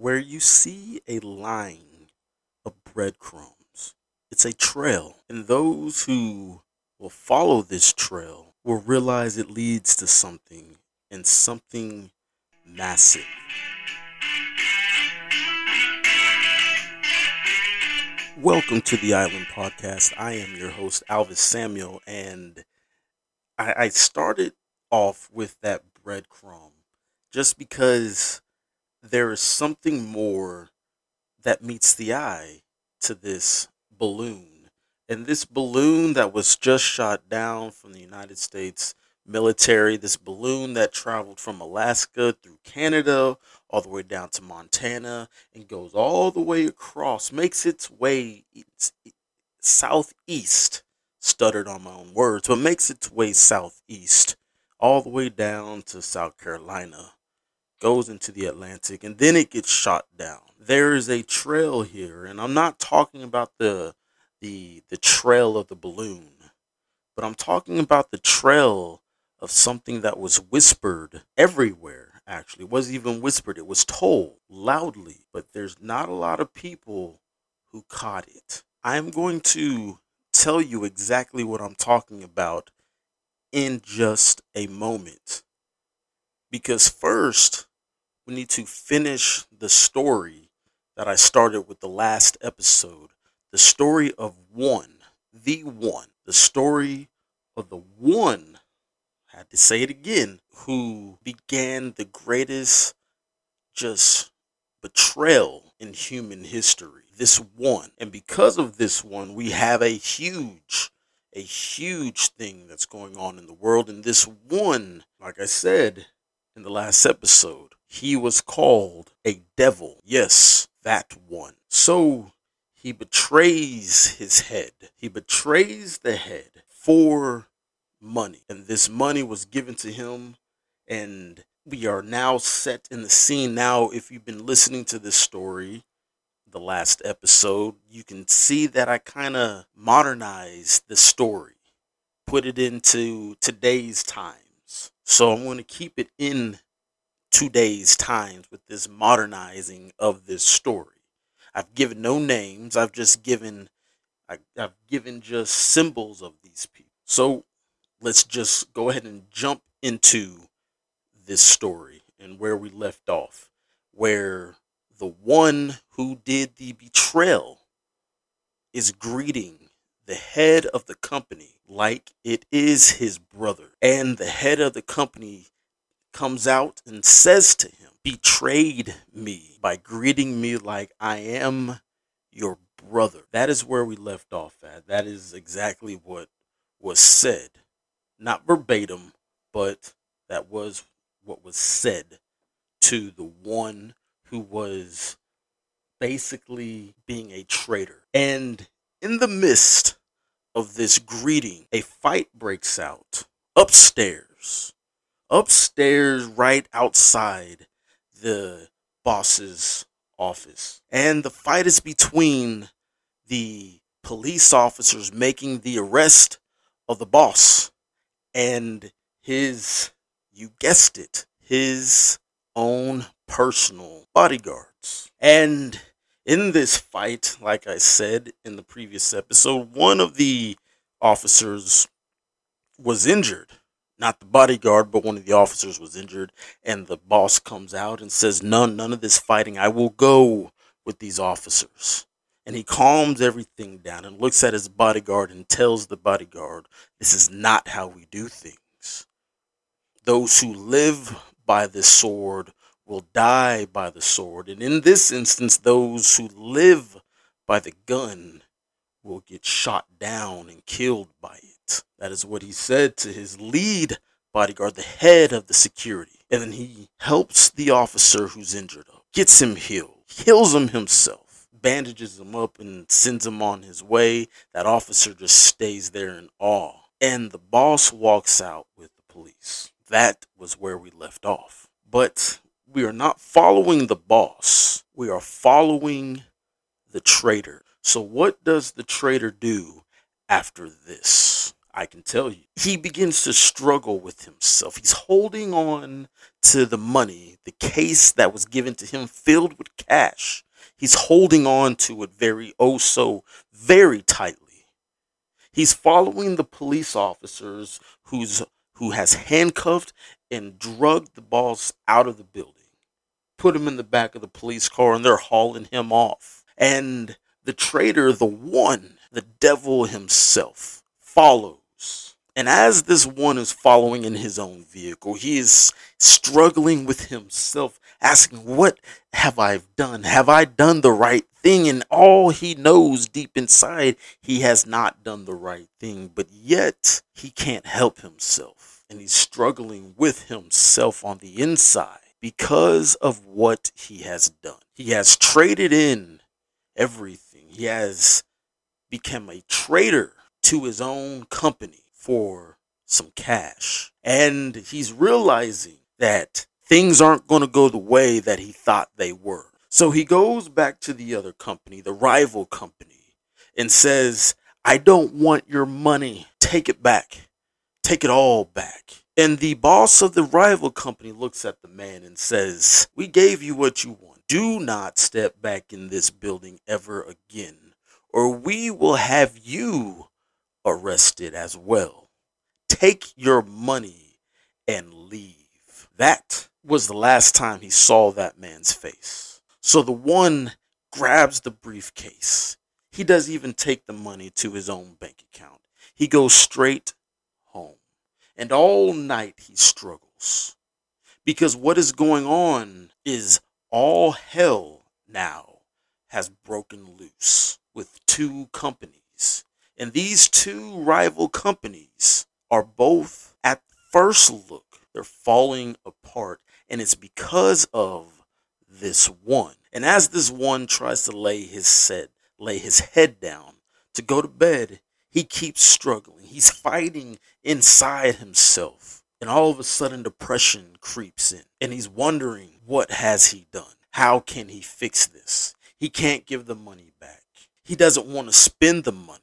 where you see a line of breadcrumbs. It's a trail, and those who will follow this trail will realize it leads to something and something massive. Welcome to the Island Podcast. I am your host, Alvis Samuel, and I, I started off with that breadcrumb just because there is something more that meets the eye to this balloon. And this balloon that was just shot down from the United States military, this balloon that traveled from Alaska through Canada all the way down to Montana and goes all the way across, makes its way southeast, stuttered on my own words, but makes its way southeast all the way down to South Carolina, goes into the Atlantic, and then it gets shot down. There is a trail here, and I'm not talking about the the the trail of the balloon, but I'm talking about the trail of something that was whispered everywhere. Actually, it wasn't even whispered; it was told loudly. But there's not a lot of people who caught it. I'm going to tell you exactly what I'm talking about in just a moment. Because first, we need to finish the story that I started with the last episode. The story of one, the one, the story of the one, I had to say it again, who began the greatest just betrayal in human history. This one. And because of this one, we have a huge a huge thing that's going on in the world. And this one, like I said in the last episode, he was called a devil. Yes, that one. So he betrays his head. He betrays the head for money. And this money was given to him. And we are now set in the scene. Now, if you've been listening to this story, the last episode, you can see that I kind of modernized the story, put it into today's times. So I'm going to keep it in today's times with this modernizing of this story. I've given no names. I've just given I, have given just symbols of these people. So let's just go ahead and jump into this story and where we left off, where the one who did the betrayal is greeting the head of the company like it is his brother. And the head of the company comes out and says to him, Betrayed me by greeting me like I am your brother. That is where we left off at. That is exactly what was said. Not verbatim, but that was what was said to the one who was basically being a traitor. And in the midst of this greeting, a fight breaks out upstairs. Upstairs, right outside the boss's office. And the fight is between the police officers making the arrest of the boss and his, you guessed it, his own personal bodyguards. And in this fight, like I said in the previous episode, one of the officers was injured. Not the bodyguard, but one of the officers was injured. And the boss comes out and says, None, none of this fighting. I will go with these officers. And he calms everything down and looks at his bodyguard and tells the bodyguard, This is not how we do things. Those who live by the sword will die by the sword. And in this instance, those who live by the gun will get shot down and killed by it. That is what he said to his lead bodyguard, the head of the security. And then he helps the officer who's injured up, gets him healed, heals him himself, bandages him up, and sends him on his way. That officer just stays there in awe. And the boss walks out with the police. That was where we left off. But we are not following the boss. We are following the traitor. So what does the traitor do after this? I can tell you. He begins to struggle with himself. He's holding on to the money, the case that was given to him filled with cash. He's holding on to it very, oh so very tightly. He's following the police officers who's who has handcuffed and drugged the boss out of the building. Put him in the back of the police car and they're hauling him off. And the traitor, the one, the devil himself, follows. And as this one is following in his own vehicle, he is struggling with himself, asking, What have I done? Have I done the right thing? And all he knows deep inside, he has not done the right thing, but yet he can't help himself. And he's struggling with himself on the inside because of what he has done. He has traded in everything. He has become a traitor to his own company for some cash. And he's realizing that things aren't going to go the way that he thought they were. So he goes back to the other company, the rival company, and says, I don't want your money. Take it back. Take it all back. And the boss of the rival company looks at the man and says, We gave you what you want. Do not step back in this building ever again, or we will have you arrested as well. Take your money and leave. That was the last time he saw that man's face. So the one grabs the briefcase. He doesn't even take the money to his own bank account. He goes straight. And all night he struggles. Because what is going on is all hell now has broken loose with two companies. And these two rival companies are both, at first look, they're falling apart. And it's because of this one. And as this one tries to lay his set, lay his head down to go to bed, he keeps struggling. He's fighting inside himself. And all of a sudden depression creeps in. And he's wondering, what has he done? How can he fix this? He can't give the money back. He doesn't want to spend the money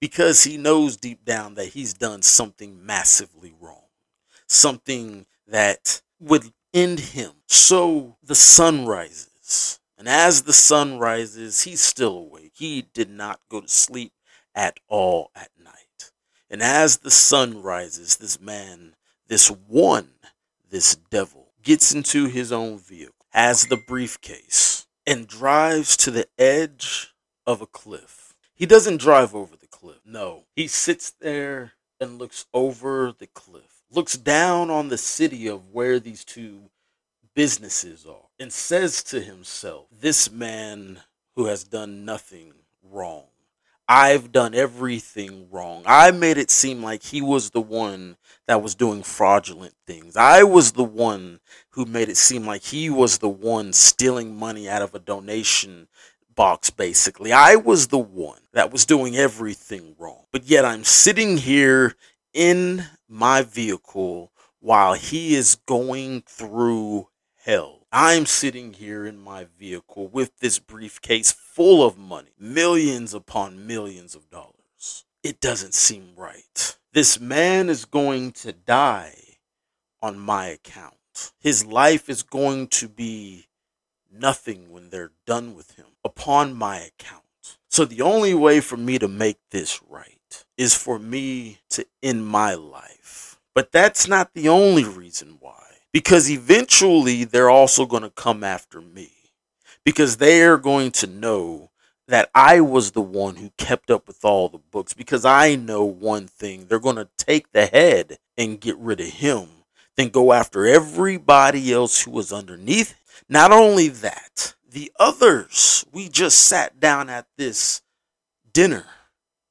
because he knows deep down that he's done something massively wrong. Something that would end him. So the sun rises. And as the sun rises, he's still awake. He did not go to sleep at all at night. And as the sun rises, this man, this one, this devil, gets into his own vehicle, has the briefcase, and drives to the edge of a cliff. He doesn't drive over the cliff. No, he sits there and looks over the cliff looks down on the city of where these two businesses are and says to himself, This man who has done nothing wrong. I've done everything wrong. I made it seem like he was the one that was doing fraudulent things. I was the one who made it seem like he was the one stealing money out of a donation box, basically. I was the one that was doing everything wrong. But yet I'm sitting here in my vehicle while he is going through hell. I'm sitting here in my vehicle with this briefcase full of money, millions upon millions of dollars. It doesn't seem right. This man is going to die on my account. His life is going to be nothing when they're done with him upon my account. So the only way for me to make this right is for me to end my life. But that's not the only reason why. Because eventually they're also going to come after me. Because they're going to know that I was the one who kept up with all the books. Because I know one thing they're going to take the head and get rid of him, then go after everybody else who was underneath. Not only that, the others, we just sat down at this dinner,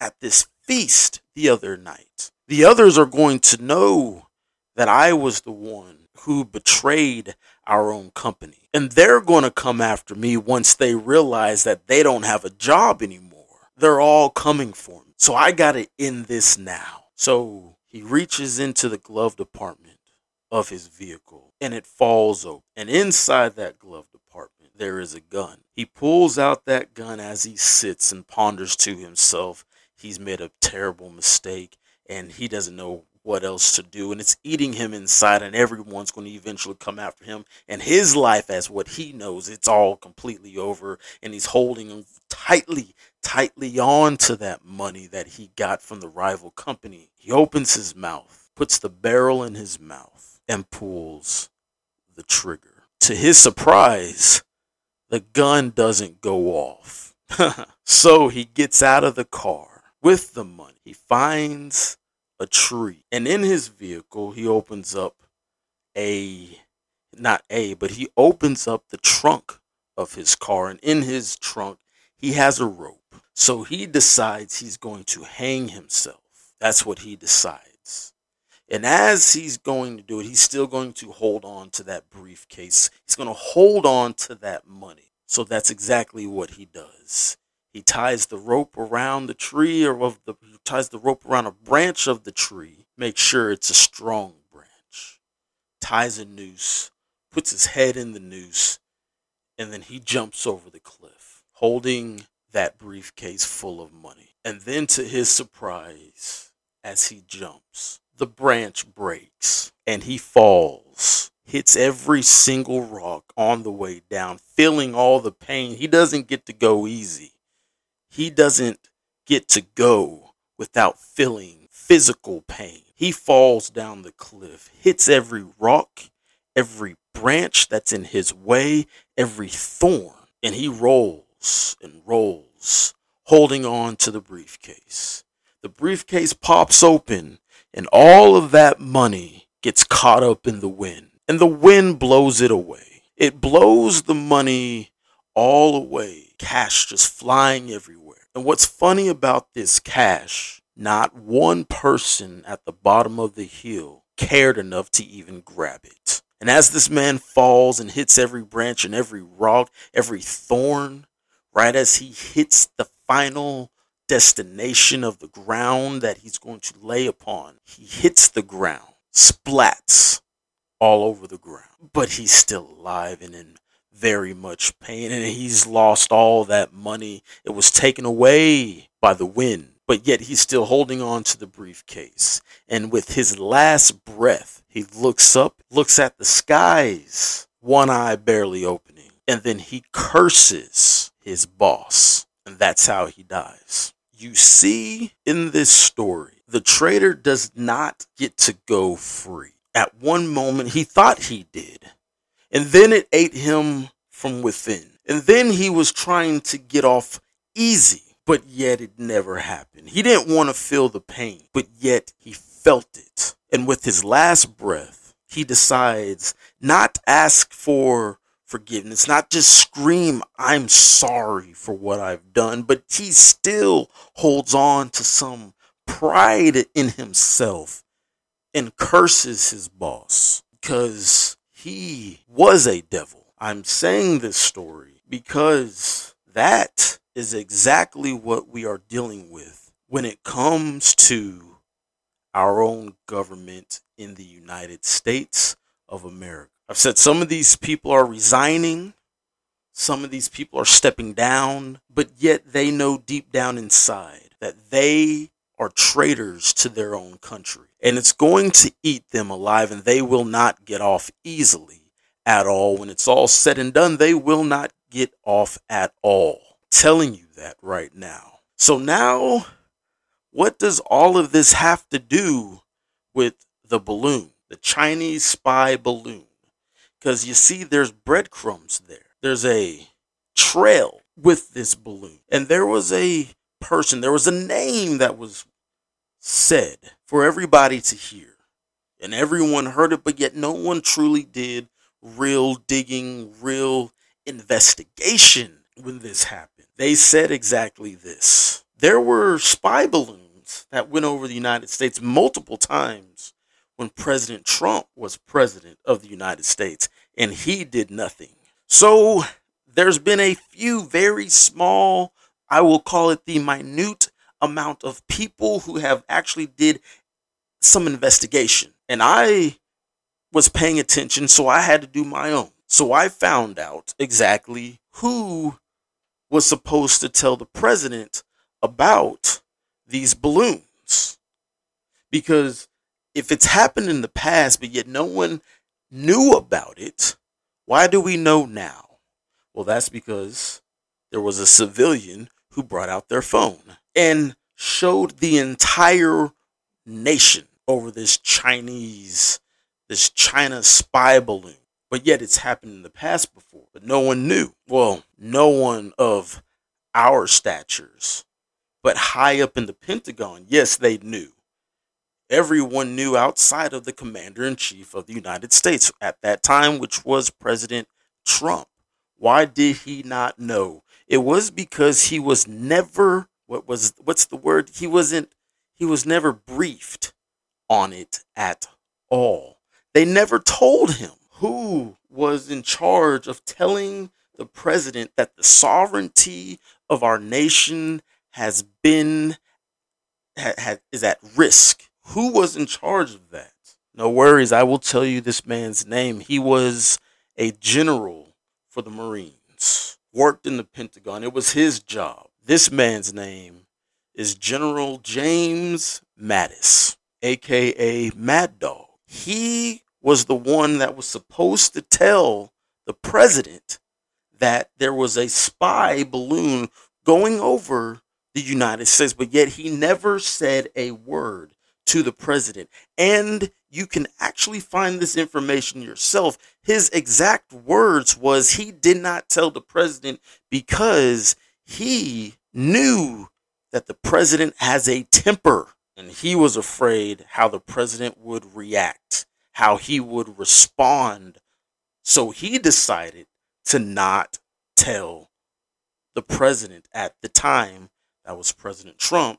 at this feast the other night. The others are going to know that I was the one who betrayed our own company. And they're going to come after me once they realize that they don't have a job anymore. They're all coming for me. So I got to end this now. So he reaches into the glove department of his vehicle and it falls open. And inside that glove department, there is a gun. He pulls out that gun as he sits and ponders to himself he's made a terrible mistake and he doesn't know what else to do. And it's eating him inside and everyone's going to eventually come after him. And his life as what he knows it's all completely over. And he's holding tightly tightly on to that money that he got from the rival company. He opens his mouth puts the barrel in his mouth and pulls the trigger. To his surprise the gun doesn't go off. So he gets out of the car with the money. He finds a tree. And in his vehicle, he opens up a, not a, but he opens up the trunk of his car. And in his trunk, he has a rope. So he decides he's going to hang himself. That's what he decides. And as he's going to do it, he's still going to hold on to that briefcase. He's going to hold on to that money. So that's exactly what he does. He ties the rope around the tree or of the he ties the rope around a branch of the tree. Make sure it's a strong branch. Ties a noose, puts his head in the noose, and then he jumps over the cliff, holding that briefcase full of money. And then to his surprise, as he jumps, the branch breaks and he falls hits every single rock on the way down, feeling all the pain. He doesn't get to go easy he doesn't get to go without feeling physical pain. He falls down the cliff, hits every rock, every branch that's in his way, every thorn, and he rolls and rolls, holding on to the briefcase. The briefcase pops open, and all of that money gets caught up in the wind, and the wind blows it away. It blows the money all away, cash just flying everywhere and what's funny about this cash, not one person at the bottom of the hill cared enough to even grab it. And as this man falls and hits every branch and every rock, every thorn, right as he hits the final destination of the ground that he's going to lay upon, he hits the ground, splats all over the ground. But he's still alive and in very much pain and he's lost all that money. It was taken away by the wind, but yet he's still holding on to the briefcase. And with his last breath, he looks up, looks at the skies, one eye barely opening, and then he curses his boss. And that's how he dies. You see in this story, the traitor does not get to go free. At one moment, he thought he did and then it ate him from within. And then he was trying to get off easy, but yet it never happened. He didn't want to feel the pain, but yet he felt it. And with his last breath, he decides not ask for forgiveness, not just scream, I'm sorry for what I've done, but he still holds on to some pride in himself and curses his boss because he was a devil. I'm saying this story because that is exactly what we are dealing with when it comes to our own government in the United States of America. I've said some of these people are resigning, some of these people are stepping down, but yet they know deep down inside that they are traitors to their own country. And it's going to eat them alive, and they will not get off easily at all. When it's all said and done, they will not get off at all. Telling you that right now. So now, what does all of this have to do with the balloon, the Chinese spy balloon? Because you see, there's breadcrumbs there. There's a trail with this balloon. And there was a person, there was a name that was said for everybody to hear. And everyone heard it, but yet no one truly did real digging, real investigation when this happened. They said exactly this. There were spy balloons that went over the United States multiple times when President Trump was president of the United States, and he did nothing. So there's been a few very small, I will call it the minute amount of people who have actually did some investigation. And I was paying attention, so I had to do my own. So I found out exactly who was supposed to tell the president about these balloons. Because if it's happened in the past, but yet no one knew about it, why do we know now? Well, that's because there was a civilian who brought out their phone and showed the entire nation over this Chinese, this China spy balloon. But yet it's happened in the past before, but no one knew. Well, no one of our statures, but high up in the Pentagon, yes, they knew. Everyone knew outside of the commander in chief of the United States at that time, which was President Trump. Why did he not know? It was because he was never what was what's the word? He wasn't he was never briefed on it at all. They never told him who was in charge of telling the president that the sovereignty of our nation has been ha, ha, is at risk. Who was in charge of that? No worries, I will tell you this man's name. He was a general for the Marines. Worked in the Pentagon. It was his job. This man's name is General James Mattis, aka Mad Dog. He was the one that was supposed to tell the president that there was a spy balloon going over the United States, but yet he never said a word to the president. And you can actually find this information yourself. His exact words was he did not tell the president because he knew that the president has a temper and he was afraid how the president would react how he would respond. So he decided to not tell the president at the time, that was President Trump,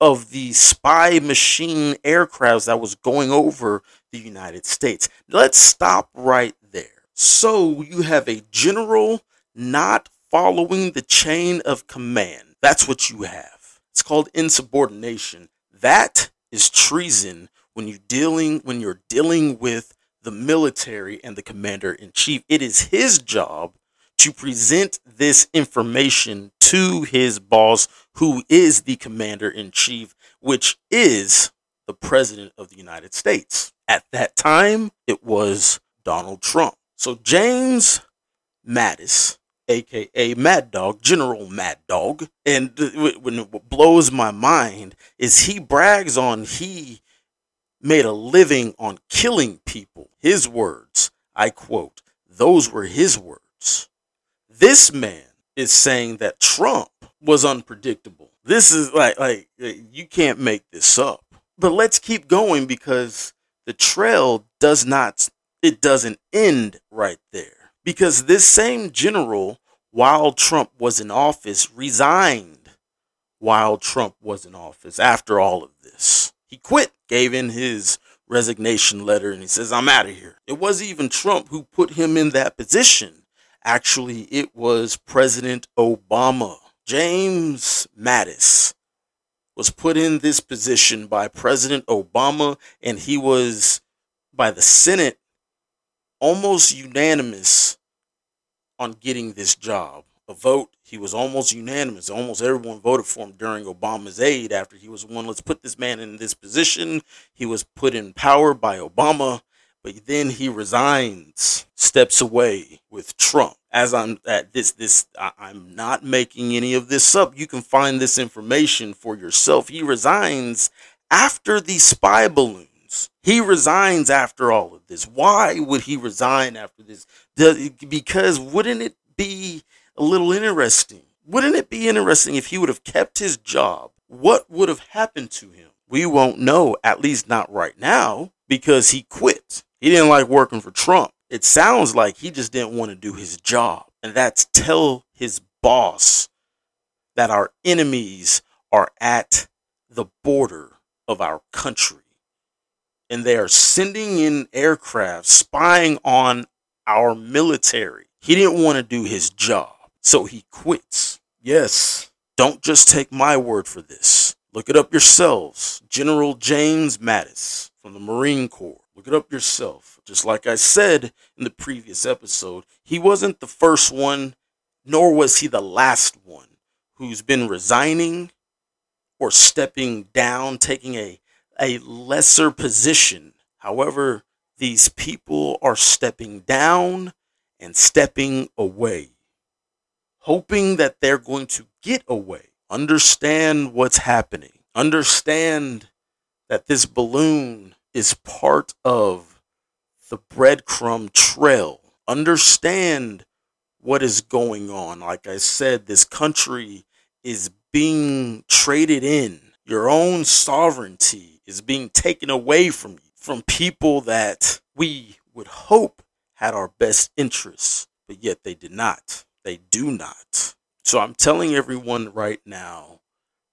of the spy machine aircrafts that was going over the United States. Let's stop right there. So you have a general not following the chain of command. That's what you have. It's called insubordination. That is treason when you dealing when you're dealing with the military and the commander in chief. It is his job to present this information to his boss, who is the commander in chief, which is the president of the United States. At that time, it was Donald Trump. So James Mattis, aka Mad Dog, General Mad Dog, and when what blows my mind is he brags on he made a living on killing people. His words, I quote, those were his words. This man is saying that Trump was unpredictable. This is like like you can't make this up. But let's keep going because the trail does not it doesn't end right there. Because this same general while Trump was in office resigned while Trump was in office after all of this. He quit, gave in his resignation letter, and he says, I'm out of here. It wasn't even Trump who put him in that position. Actually, it was President Obama. James Mattis was put in this position by President Obama, and he was, by the Senate, almost unanimous on getting this job a vote. He was almost unanimous. Almost everyone voted for him during Obama's aid after he was one. Let's put this man in this position. He was put in power by Obama, but then he resigns, steps away with Trump. As I'm at this, this I, I'm not making any of this up. You can find this information for yourself. He resigns after the spy He resigns after all of this. Why would he resign after this? Because wouldn't it be a little interesting. Wouldn't it be interesting if he would have kept his job? What would have happened to him? We won't know, at least not right now, because he quit. He didn't like working for Trump. It sounds like he just didn't want to do his job. And that's tell his boss that our enemies are at the border of our country. And they are sending in aircraft spying on our military. He didn't want to do his job. So he quits. Yes, don't just take my word for this. Look it up yourselves. General James Mattis from the Marine Corps. Look it up yourself. Just like I said in the previous episode, he wasn't the first one, nor was he the last one who's been resigning or stepping down, taking a a lesser position. However, these people are stepping down and stepping away, hoping that they're going to get away. Understand what's happening. Understand that this balloon is part of the breadcrumb trail. Understand what is going on. Like I said, this country is being traded in. Your own sovereignty is being taken away from you, from people that we would hope had our best interests, but yet they did not. They do not. So I'm telling everyone right now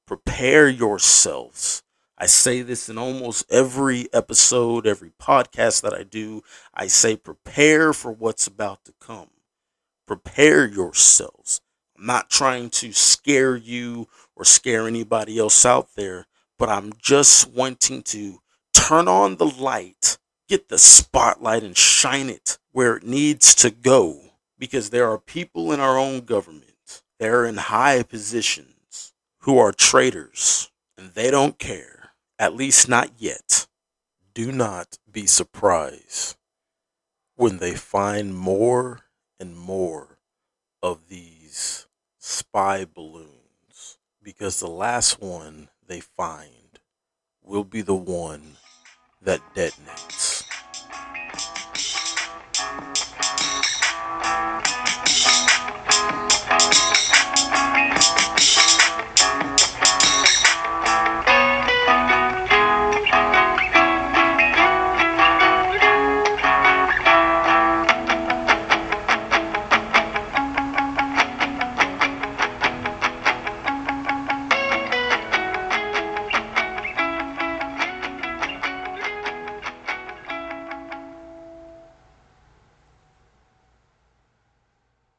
prepare yourselves. I say this in almost every episode, every podcast that I do. I say prepare for what's about to come. Prepare yourselves. I'm not trying to scare you or scare anybody else out there, but I'm just wanting to turn on the light, get the spotlight, and shine it where it needs to go. Because there are people in our own government, they're in high positions, who are traitors, and they don't care, at least not yet. Do not be surprised when they find more and more of these spy balloons because the last one they find will be the one that detonates.